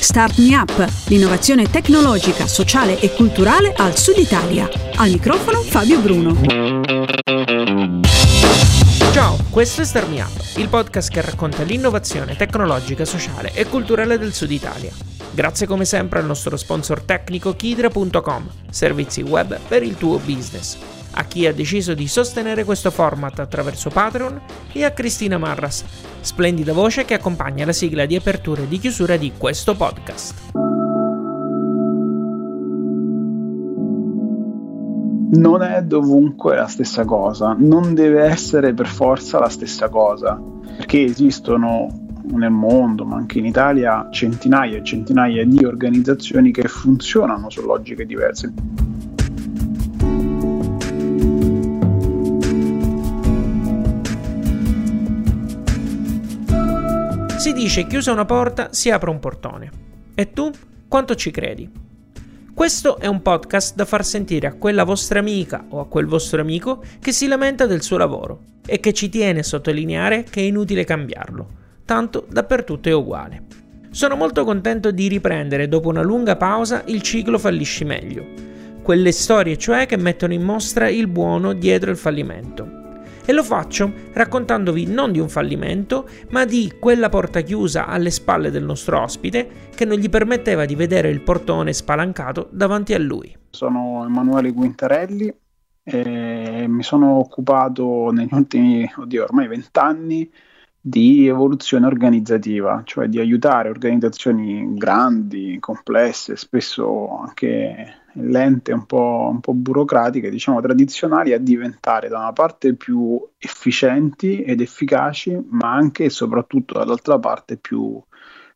Start Me Up, l'innovazione tecnologica, sociale e culturale al Sud Italia. Al microfono Fabio Bruno. Ciao, questo è Start Me Up, il podcast che racconta l'innovazione tecnologica, sociale e culturale del Sud Italia. Grazie come sempre al nostro sponsor tecnico Kidra.com, servizi web per il tuo business a chi ha deciso di sostenere questo format attraverso Patreon e a Cristina Marras, splendida voce che accompagna la sigla di apertura e di chiusura di questo podcast. Non è dovunque la stessa cosa, non deve essere per forza la stessa cosa, perché esistono nel mondo, ma anche in Italia, centinaia e centinaia di organizzazioni che funzionano su logiche diverse. Si dice chiusa una porta si apre un portone. E tu quanto ci credi? Questo è un podcast da far sentire a quella vostra amica o a quel vostro amico che si lamenta del suo lavoro e che ci tiene a sottolineare che è inutile cambiarlo, tanto dappertutto è uguale. Sono molto contento di riprendere dopo una lunga pausa il ciclo Fallisci meglio, quelle storie cioè che mettono in mostra il buono dietro il fallimento e lo faccio raccontandovi non di un fallimento, ma di quella porta chiusa alle spalle del nostro ospite che non gli permetteva di vedere il portone spalancato davanti a lui. Sono Emanuele Quintarelli e mi sono occupato negli ultimi, oddio, ormai vent'anni di evoluzione organizzativa, cioè di aiutare organizzazioni grandi, complesse, spesso anche lente, un po', un po' burocratiche, diciamo tradizionali, a diventare da una parte più efficienti ed efficaci, ma anche e soprattutto dall'altra parte più,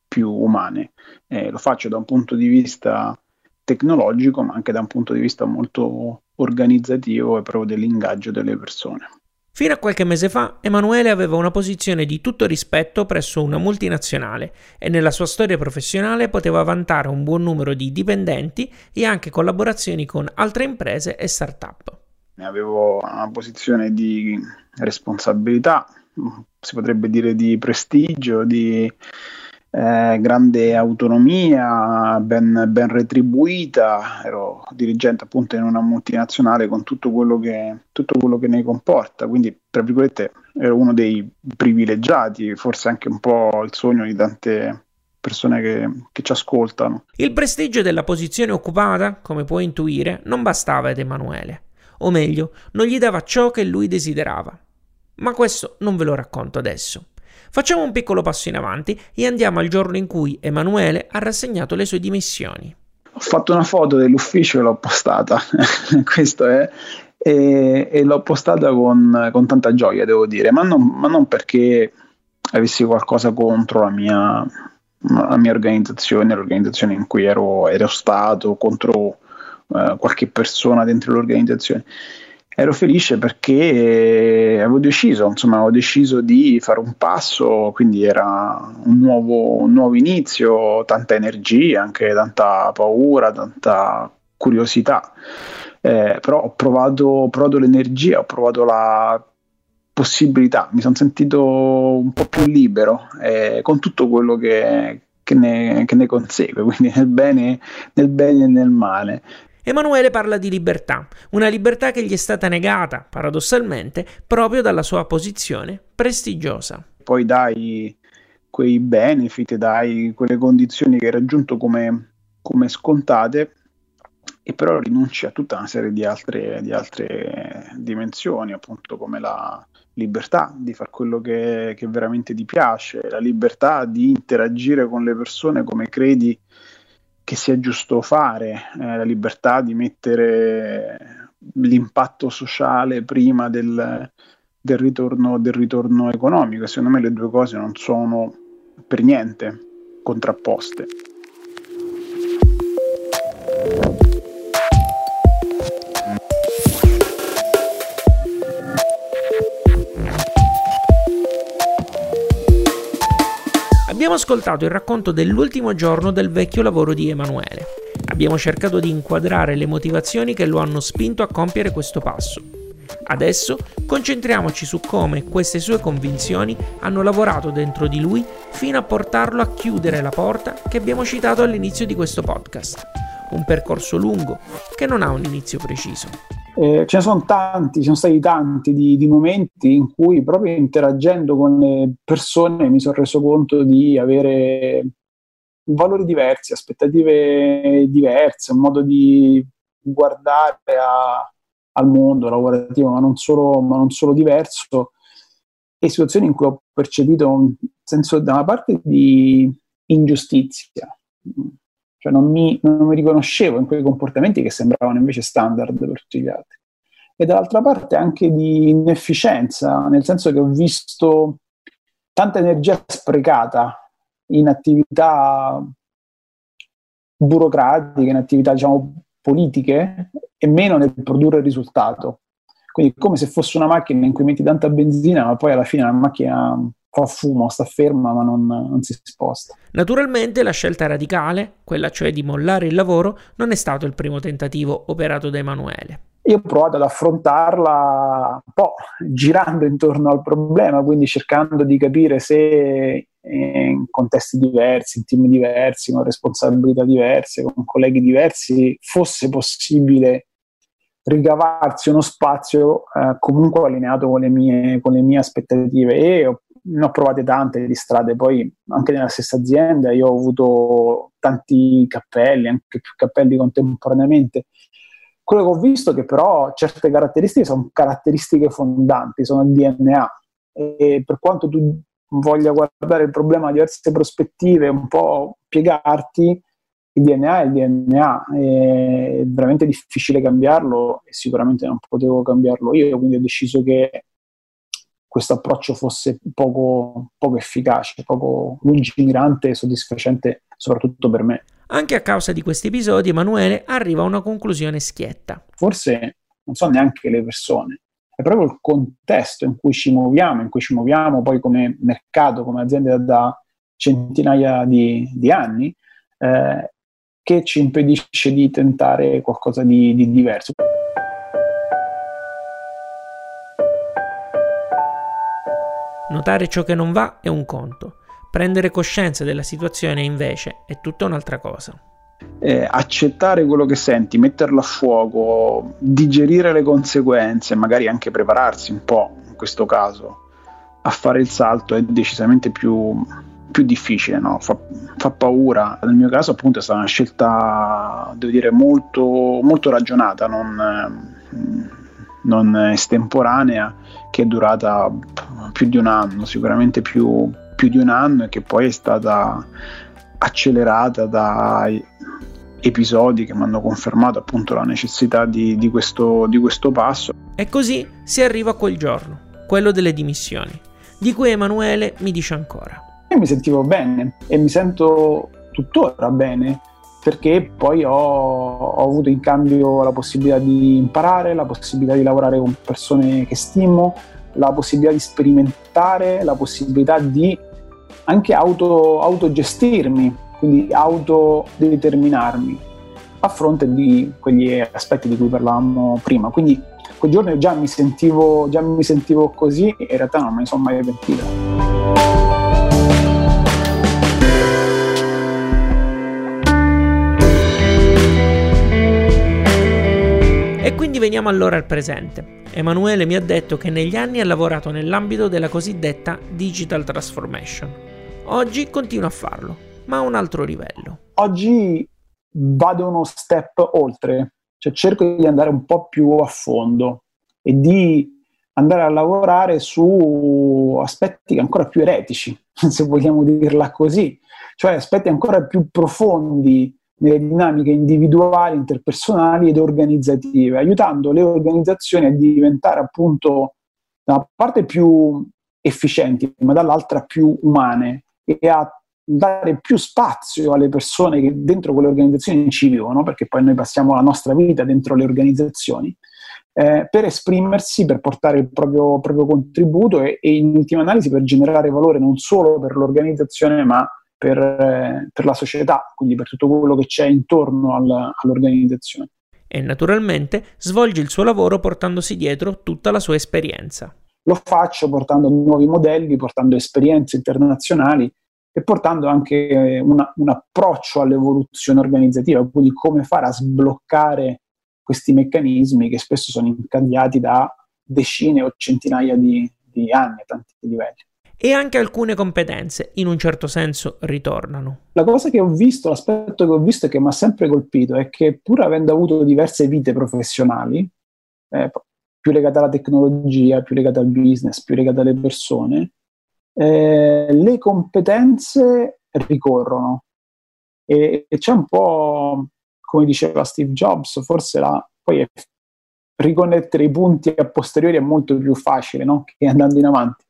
più umane. Eh, lo faccio da un punto di vista tecnologico, ma anche da un punto di vista molto organizzativo e proprio dell'ingaggio delle persone. Fino a qualche mese fa, Emanuele aveva una posizione di tutto rispetto presso una multinazionale e nella sua storia professionale poteva vantare un buon numero di dipendenti e anche collaborazioni con altre imprese e start-up. Avevo una posizione di responsabilità, si potrebbe dire di prestigio, di eh, grande autonomia, ben, ben, retribuita, ero dirigente appunto in una multinazionale con tutto quello, che, tutto quello che ne comporta, quindi tra virgolette ero uno dei privilegiati, forse anche un po' il sogno di tante persone che, che ci ascoltano. Il prestigio della posizione occupata, come puoi intuire, non bastava ad Emanuele, o meglio, non gli dava ciò che lui desiderava. Ma questo non ve lo racconto adesso. Facciamo un piccolo passo in avanti e andiamo al giorno in cui Emanuele ha rassegnato le sue dimissioni. Ho fatto una foto dell'ufficio e l'ho postata, questo è, e, e l'ho postata con, con, tanta gioia, devo dire, ma non, ma non perché avessi qualcosa contro la mia, la mia organizzazione, l'organizzazione in cui ero, ero stato, contro uh, qualche persona dentro l'organizzazione ero felice perché avevo deciso, insomma, avevo deciso di fare un passo, quindi era un nuovo, un nuovo inizio, tanta energia, anche tanta paura, tanta curiosità. Eh, però ho provato, ho provato l'energia, ho provato la possibilità, mi sono sentito un po' più libero eh, con tutto quello che, che, ne, che ne, consegue, quindi nel bene, nel bene e nel male. Emanuele parla di libertà, una libertà che gli è stata negata, paradossalmente, proprio dalla sua posizione prestigiosa. Poi dai quei benefit, dai quelle condizioni che hai raggiunto come, come scontate, e però rinunci a tutta una serie di altre, di altre dimensioni, appunto come la libertà di fare quello che, che veramente ti piace, la libertà di interagire con le persone come credi che sia giusto fare, eh, la libertà di mettere l'impatto sociale prima del, del, ritorno, del ritorno economico. Secondo me le due cose non sono per niente contrapposte. Abbiamo ascoltato il racconto dell'ultimo giorno del vecchio lavoro di Emanuele. Abbiamo cercato di inquadrare le motivazioni che lo hanno spinto a compiere questo passo. Adesso concentriamoci su come queste sue convinzioni hanno lavorato dentro di lui fino a portarlo a chiudere la porta che abbiamo citato all'inizio di questo podcast. Un percorso lungo che non ha un inizio preciso. Eh, ce ne sono tanti, ci sono stati tanti di, di, momenti in cui proprio interagendo con le persone mi sono reso conto di avere valori diversi, aspettative diverse, un modo di guardare a, al mondo lavorativo, ma non, solo, ma non solo diverso, e situazioni in cui ho percepito un senso da una parte di ingiustizia, cioè non mi, non mi riconoscevo in quei comportamenti che sembravano invece standard per tutti gli altri. E dall'altra parte anche di inefficienza, nel senso che ho visto tanta energia sprecata in attività burocratiche, in attività diciamo politiche e meno nel produrre risultato. Quindi come se fosse una macchina in cui metti tanta benzina, ma poi alla fine la macchina fa fumo, sta ferma ma non, non, si sposta. Naturalmente la scelta radicale, quella cioè di mollare il lavoro, non è stato il primo tentativo operato da Emanuele. Io ho provato ad affrontarla un po' girando intorno al problema, quindi cercando di capire se in contesti diversi, in team diversi, con responsabilità diverse, con colleghi diversi, fosse possibile ricavarsi uno spazio eh, comunque allineato con le, mie, con le mie aspettative e ho, ne ho provate tante di strade, poi anche nella stessa azienda io ho avuto tanti cappelli, anche più cappelli contemporaneamente. Quello che ho visto è che però certe caratteristiche sono caratteristiche fondanti, sono il DNA e per quanto tu voglia guardare il problema da diverse prospettive, un po' piegarti, il DNA è il DNA, è veramente difficile cambiarlo e sicuramente non potevo cambiarlo io, quindi ho deciso che questo approccio fosse poco, poco efficace, poco lungimirante e soddisfacente soprattutto per me. Anche a causa di questi episodi Emanuele arriva a una conclusione schietta. Forse non so neanche le persone, è proprio il contesto in cui ci muoviamo, in cui ci muoviamo poi come mercato, come azienda da centinaia di, di anni, eh, che ci impedisce di tentare qualcosa di, di diverso. Notare ciò che non va è un conto, prendere coscienza della situazione invece è tutta un'altra cosa eh, accettare quello che senti, metterlo a fuoco, digerire le conseguenze, magari anche prepararsi un po', in questo caso, a fare il salto è decisamente più, più difficile, no? fa, fa, paura. Nel mio caso appunto è stata una scelta, devo dire, molto, molto ragionata, non, non estemporanea, che è durata più di un anno, sicuramente più, più di un anno e che poi è stata accelerata da episodi che mi hanno confermato appunto la necessità di, di, questo, di questo passo. E così si arriva a quel giorno, quello delle dimissioni, di cui Emanuele mi dice ancora. Io mi sentivo bene e mi sento tuttora bene perché poi ho, ho, avuto in cambio la possibilità di imparare, la possibilità di lavorare con persone che stimo, la possibilità di sperimentare, la possibilità di anche auto, autogestirmi quindi autodeterminarmi a fronte di quegli aspetti di cui parlavamo prima. Quindi quel giorno già mi sentivo, già mi sentivo così e in realtà non me ne sono mai pentito. E quindi veniamo allora al presente. Emanuele mi ha detto che negli anni ha lavorato nell'ambito della cosiddetta digital transformation. Oggi continua a farlo ma a un altro livello. Oggi vado uno step oltre, cioè cerco di andare un po' più a fondo e di andare a lavorare su aspetti ancora più eretici, se vogliamo dirla così, cioè aspetti ancora più profondi nelle dinamiche individuali, interpersonali ed organizzative, aiutando le organizzazioni a diventare appunto da una parte più efficienti, ma dall'altra più umane e a dare più spazio alle persone che dentro quelle organizzazioni ci vivono, perché poi noi passiamo la nostra vita dentro le organizzazioni, eh, per esprimersi, per portare il proprio, proprio contributo e, e, in ultima analisi per generare valore non solo per l'organizzazione ma per, eh, per la società, quindi per tutto quello che c'è intorno al, all'organizzazione. E naturalmente svolge il suo lavoro portandosi dietro tutta la sua esperienza. Lo faccio portando nuovi modelli, portando esperienze internazionali e portando anche una, un approccio all'evoluzione organizzativa, quindi come fare a sbloccare questi meccanismi che spesso sono incagliati da decine o centinaia di, di anni a tanti livelli. E anche alcune competenze, in un certo senso, ritornano. La cosa che ho visto, l'aspetto che ho visto e che mi ha sempre colpito è che pur avendo avuto diverse vite professionali, eh, più legate alla tecnologia, più legate al business, più legate alle persone, eh, le competenze ricorrono. E, e, c'è un po', come diceva Steve Jobs, forse la, poi è, riconnettere i punti a posteriori è molto più facile no? che andando in avanti.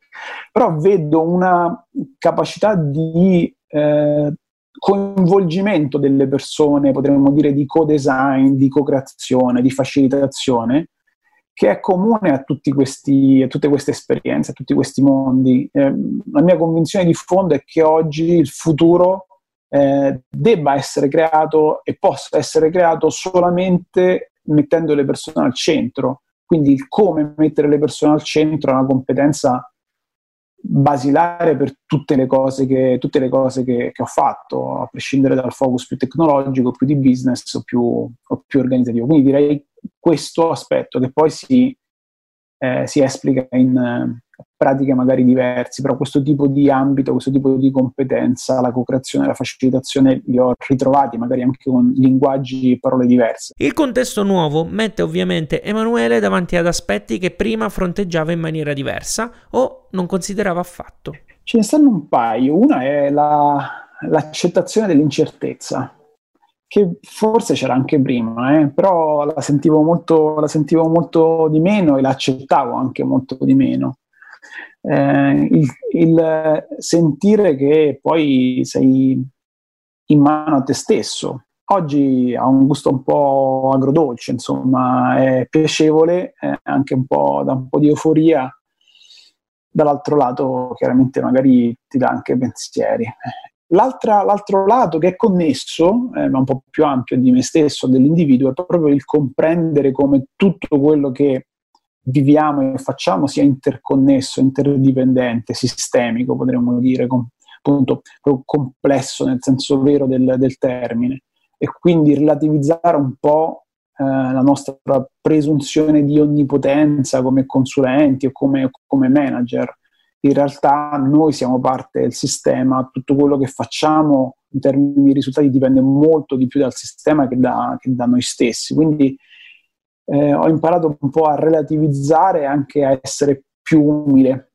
Però vedo una capacità di eh, coinvolgimento delle persone, potremmo dire di co-design, di co-creazione, di facilitazione, che è comune a, questi, a, tutte queste esperienze, a tutti questi mondi. Eh, la mia convinzione di fondo è che oggi il futuro eh, debba essere creato e possa essere creato solamente mettendo le persone al centro. Quindi il come mettere le persone al centro è una competenza basilare per tutte le cose, che, tutte le cose che, che, ho fatto, a prescindere dal focus più tecnologico, più di business o più, o più organizzativo. Quindi direi questo aspetto che poi si, eh, si esplica in pratiche magari diverse, però questo tipo di ambito, questo tipo di competenza, la co-creazione, la facilitazione li ho ritrovati magari anche con linguaggi e parole diverse. Il contesto nuovo mette ovviamente Emanuele davanti ad aspetti che prima fronteggiava in maniera diversa o non considerava affatto. Ce ne stanno un paio, una è la, l'accettazione dell'incertezza che forse c'era anche prima, eh? però la sentivo, molto, la sentivo molto di meno e l'accettavo anche molto di meno. Eh, il, il, sentire che poi sei in mano a te stesso. Oggi ha un gusto un po' agrodolce, insomma, è piacevole, è anche un po' da un po' di euforia. Dall'altro lato, chiaramente, magari ti dà anche pensieri. l'altro lato che è connesso, eh, ma un po' più ampio di me stesso, dell'individuo, è proprio il comprendere come tutto quello che viviamo e facciamo sia interconnesso, interdipendente, sistemico, potremmo dire, com- appunto complesso nel senso vero del, del, termine. E quindi relativizzare un po' eh, la nostra presunzione di onnipotenza come consulenti o come, come manager in realtà noi siamo parte del sistema, tutto quello che facciamo in termini di risultati dipende molto di più dal sistema che da, che da noi stessi. Quindi eh, ho imparato un po' a relativizzare e anche a essere più umile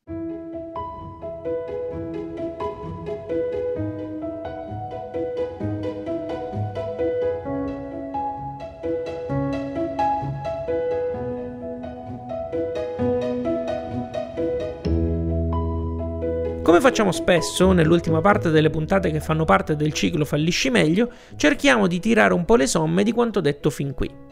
Come facciamo spesso, nell'ultima parte delle puntate che fanno parte del ciclo Fallisci meglio, cerchiamo di tirare un po' le somme di quanto detto fin qui.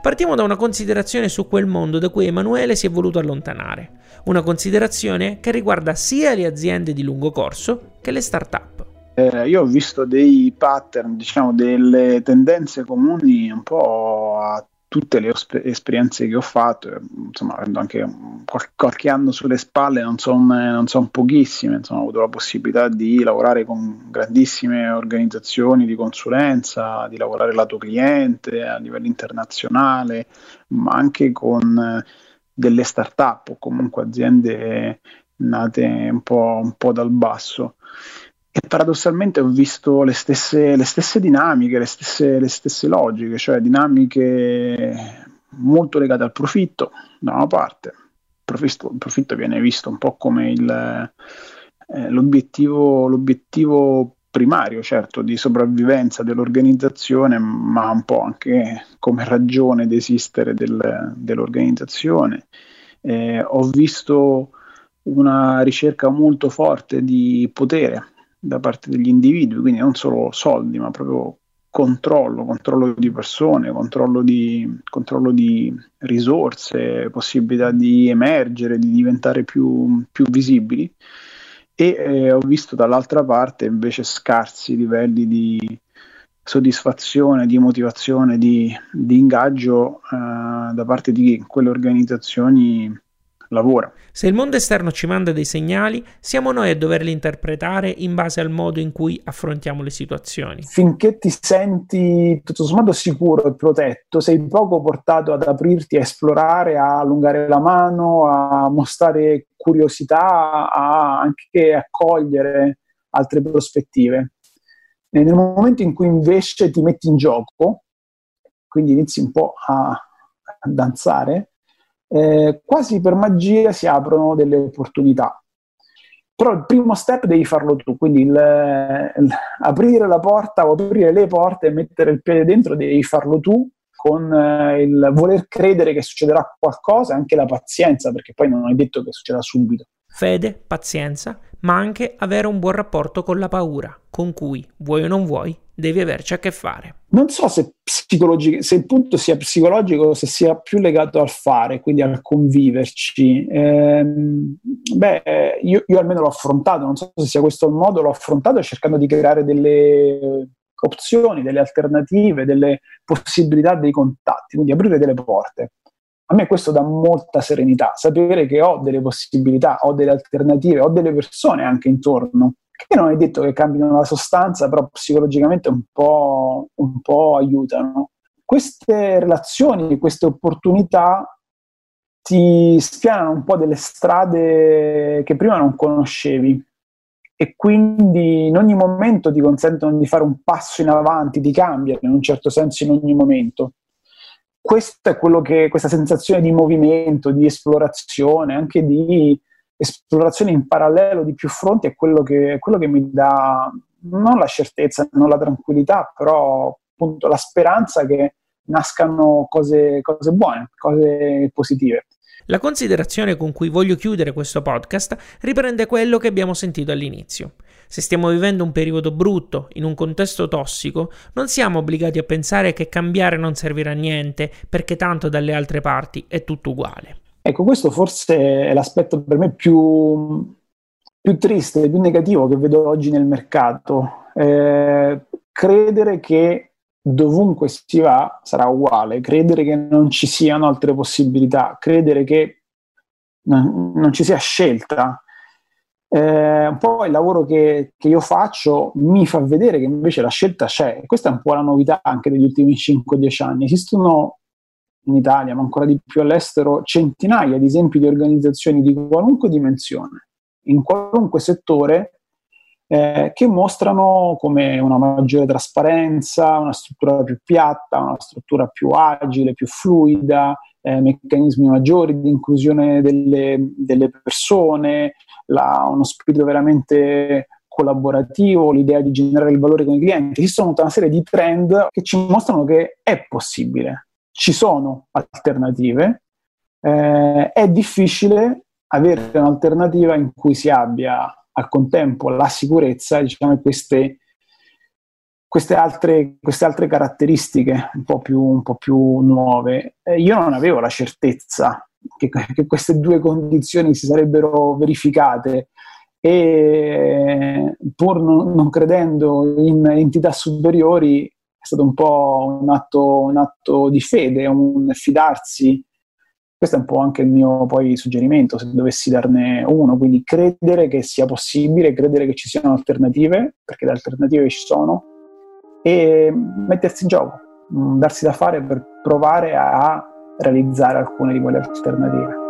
Partiamo da una considerazione su quel mondo da cui Emanuele si è voluto allontanare, una considerazione che riguarda sia le aziende di lungo corso che le start-up. Eh, io ho visto dei pattern, diciamo delle tendenze comuni un po' a tutte le osp- esperienze che ho fatto, insomma, avendo anche qualche, qualche anno sulle spalle, non sono son pochissime, insomma, ho avuto la possibilità di lavorare con grandissime organizzazioni di consulenza, di lavorare lato cliente a livello internazionale, ma anche con delle start-up o comunque aziende nate un po', un po dal basso e paradossalmente ho visto le stesse, le stesse dinamiche, le stesse, le stesse, logiche, cioè dinamiche molto legate al profitto da una parte. Il profitto, il profitto viene visto un po' come il, eh, l'obiettivo, l'obiettivo primario, certo, di sopravvivenza dell'organizzazione, ma un po' anche come ragione di esistere del, dell'organizzazione. Eh, ho visto una ricerca molto forte di potere da parte degli individui, quindi non solo soldi, ma proprio controllo, controllo di persone, controllo di, controllo di risorse, possibilità di emergere, di diventare più, più visibili. E eh, ho visto dall'altra parte invece scarsi livelli di soddisfazione, di motivazione, di, di ingaggio eh, da parte di quelle organizzazioni lavora. Se il mondo esterno ci manda dei segnali, siamo noi a doverli interpretare in base al modo in cui affrontiamo le situazioni. Finché ti senti tutto sommato sicuro e protetto, sei poco portato ad aprirti, a esplorare, a allungare la mano, a mostrare curiosità, a anche accogliere altre prospettive. E nel momento in cui invece ti metti in gioco, quindi inizi un po' a, a danzare, eh, quasi per magia si aprono delle opportunità. Però il primo step devi farlo tu, quindi il, il, aprire la porta o aprire le porte e mettere il piede dentro devi farlo tu con eh, il voler credere che succederà qualcosa anche la pazienza, perché poi non è detto che succeda subito. Fede, pazienza, ma anche avere un buon rapporto con la paura, con cui, vuoi o non vuoi, devi averci a che fare. Non so se, se il punto sia psicologico o se sia più legato al fare, quindi al conviverci. Eh, beh, io, io, almeno l'ho affrontato, non so se sia questo il modo, l'ho affrontato cercando di creare delle opzioni, delle alternative, delle possibilità dei contatti, quindi aprire delle porte. A me questo dà molta serenità, sapere che ho delle possibilità, ho delle alternative, ho delle persone anche intorno, che non è detto che cambino la sostanza, però psicologicamente un po', un po aiutano. Queste relazioni, queste opportunità ti spianano un po' delle strade che prima non conoscevi e quindi in ogni momento ti consentono di fare un passo in avanti, di cambiare in un certo senso in ogni momento. Questo è quello che, questa sensazione di movimento, di esplorazione, anche di esplorazione in parallelo di più fronti è quello che, è quello che mi dà non la certezza, non la tranquillità, però appunto la speranza che nascano cose, cose buone, cose positive. La considerazione con cui voglio chiudere questo podcast riprende quello che abbiamo sentito all'inizio. Se stiamo vivendo un periodo brutto, in un contesto tossico, non siamo obbligati a pensare che cambiare non servirà a niente, perché tanto dalle altre parti è tutto uguale. Ecco, questo forse è l'aspetto per me più, più triste, più negativo che vedo oggi nel mercato. Eh, credere che dovunque si va sarà uguale, credere che non ci siano altre possibilità, credere che non, non ci sia scelta. Eh, un po' il lavoro che, che, io faccio mi fa vedere che invece la scelta c'è. Questa è un po' la novità anche degli ultimi 5-10 anni. Esistono in Italia, ma ancora di più all'estero, centinaia di esempi di organizzazioni di qualunque dimensione, in qualunque settore, eh, che mostrano come una maggiore trasparenza, una struttura più piatta, una struttura più agile, più fluida, eh, meccanismi maggiori di inclusione delle, delle persone, la, uno spirito veramente collaborativo, l'idea di generare il valore con i clienti. Esistono tutta una serie di trend che ci mostrano che è possibile, ci sono alternative, eh, è difficile avere un'alternativa in cui si abbia al contempo la sicurezza diciamo, e queste, queste, altre, queste altre caratteristiche un po' più, un po più nuove. Eh, io non avevo la certezza che, che, queste due condizioni si sarebbero verificate e pur non, non credendo in entità superiori è stato un po' un atto, un atto di fede, un fidarsi questo è un po' anche il mio poi suggerimento, se dovessi darne uno, quindi credere che sia possibile, credere che ci siano alternative, perché le alternative ci sono, e mettersi in gioco, mm, darsi da fare per provare a realizzare alcune di quelle alternative.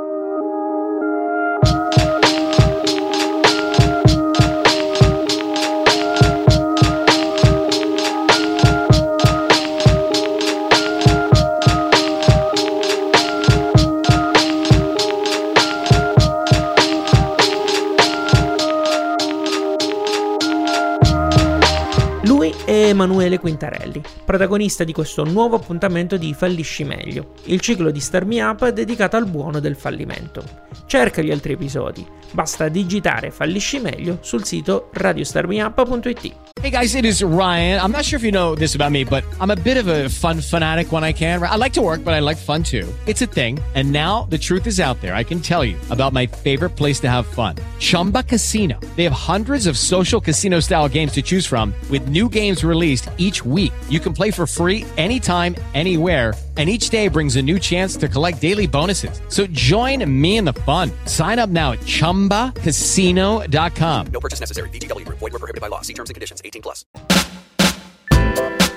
Emanuele Quintarelli, protagonista di questo nuovo appuntamento di Fallisci Meglio, il ciclo di Star Me Up dedicato al buono del fallimento. Cerca gli altri episodi, basta digitare Fallisci Meglio sul sito radiostarmeup.it. Hey guys, it is Ryan. I'm not sure if you know this about me, but I'm a bit of a fun fanatic when I can. I like to work, but I like fun too. It's a thing. And now the truth is out there. I can tell you about my favorite place to have fun. Chumba Casino. They have hundreds of social casino style games to choose from with new games released each week. You can play for free anytime, anywhere and each day brings a new chance to collect daily bonuses. So join me in the fun. Sign up now at ChumbaCasino.com. No purchase necessary. VGW. Void were prohibited by law. See terms and conditions. 18 plus.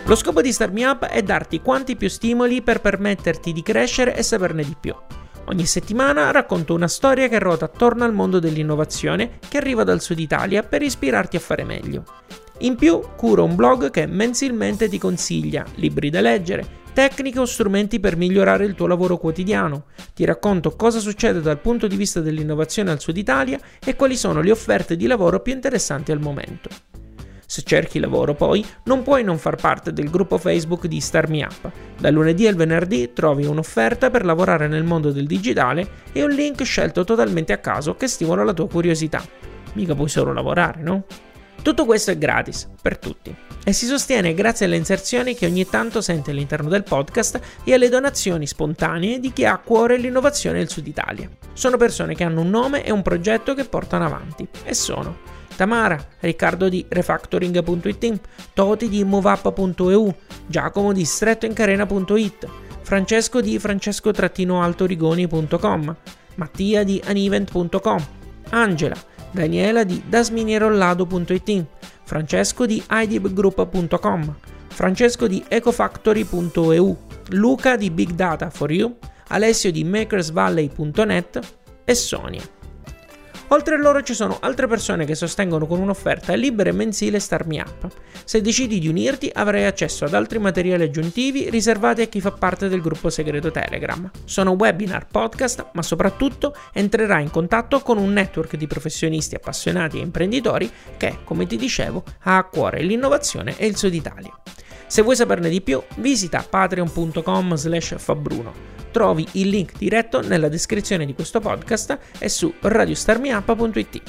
Lo scopo di Start Me Up è darti quanti più stimoli per permetterti di crescere e saperne di più. Ogni settimana racconto una storia che ruota attorno al mondo dell'innovazione che arriva dal sud Italia per ispirarti a fare meglio. In più curo un blog che mensilmente ti consiglia libri da leggere, tecniche o strumenti per migliorare il tuo lavoro quotidiano. Ti racconto cosa succede dal punto di vista dell'innovazione al Sud Italia e quali sono le offerte di lavoro più interessanti al momento. Se cerchi lavoro poi non puoi non far parte del gruppo Facebook di Star Me Up. Dal lunedì al venerdì trovi un'offerta per lavorare nel mondo del digitale e un link scelto totalmente a caso che stimola la tua curiosità. Mica puoi solo lavorare, no? Tutto questo è gratis, per tutti, e si sostiene grazie alle inserzioni che ogni tanto sente all'interno del podcast e alle donazioni spontanee di chi ha a cuore l'innovazione del Sud Italia. Sono persone che hanno un nome e un progetto che portano avanti, e sono Tamara, Riccardo di Refactoring.it, Toti di MoveUp.eu, Giacomo di StrettoIncarena.it, Francesco di Francesco-altorigoni.com, Mattia di Anivent.com, Angela, Daniela di dasminierollado.it, Francesco di idibgroup.com, Francesco di ecofactory.eu, Luca di Big Data for You, Alessio di makersvalley.net e Sonia. Oltre a loro ci sono altre persone che sostengono con un'offerta libera e mensile Star Me Up. Se decidi di unirti avrai accesso ad altri materiali aggiuntivi riservati a chi fa parte del gruppo segreto Telegram. Sono webinar, podcast, ma soprattutto entrerai in contatto con un network di professionisti appassionati e imprenditori che, come ti dicevo, ha a cuore l'innovazione e il Sud Italia. Se vuoi saperne di più, visita patreon.com slash fabbruno trovi il link diretto nella descrizione di questo podcast e su radiostarmiup.it.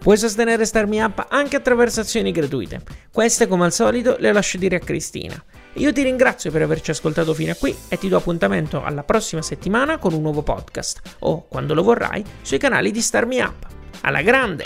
Puoi sostenere Starmi Up anche attraverso azioni gratuite. Queste, come al solito, le lascio dire a Cristina. Io ti ringrazio per averci ascoltato fino a qui e ti do appuntamento alla prossima settimana con un nuovo podcast o, quando lo vorrai, sui canali di Starmi Up. Alla grande!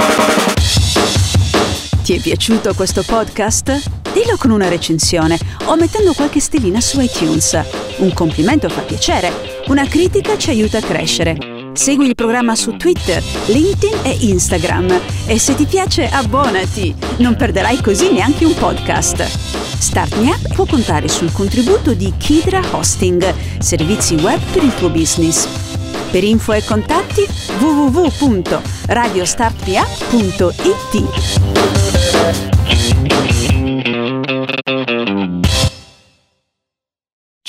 Ti è piaciuto questo podcast? Dillo con una recensione o mettendo qualche stellina su iTunes. Un complimento fa piacere una critica ci aiuta a crescere. Segui il programma su Twitter, LinkedIn e Instagram e se ti piace abbonati, non perderai così neanche un podcast. Start Me Up può contare sul contributo di Kidra Hosting, servizi web per il tuo business. Per info e contatti www.radiostartmeup.it.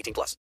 18 plus.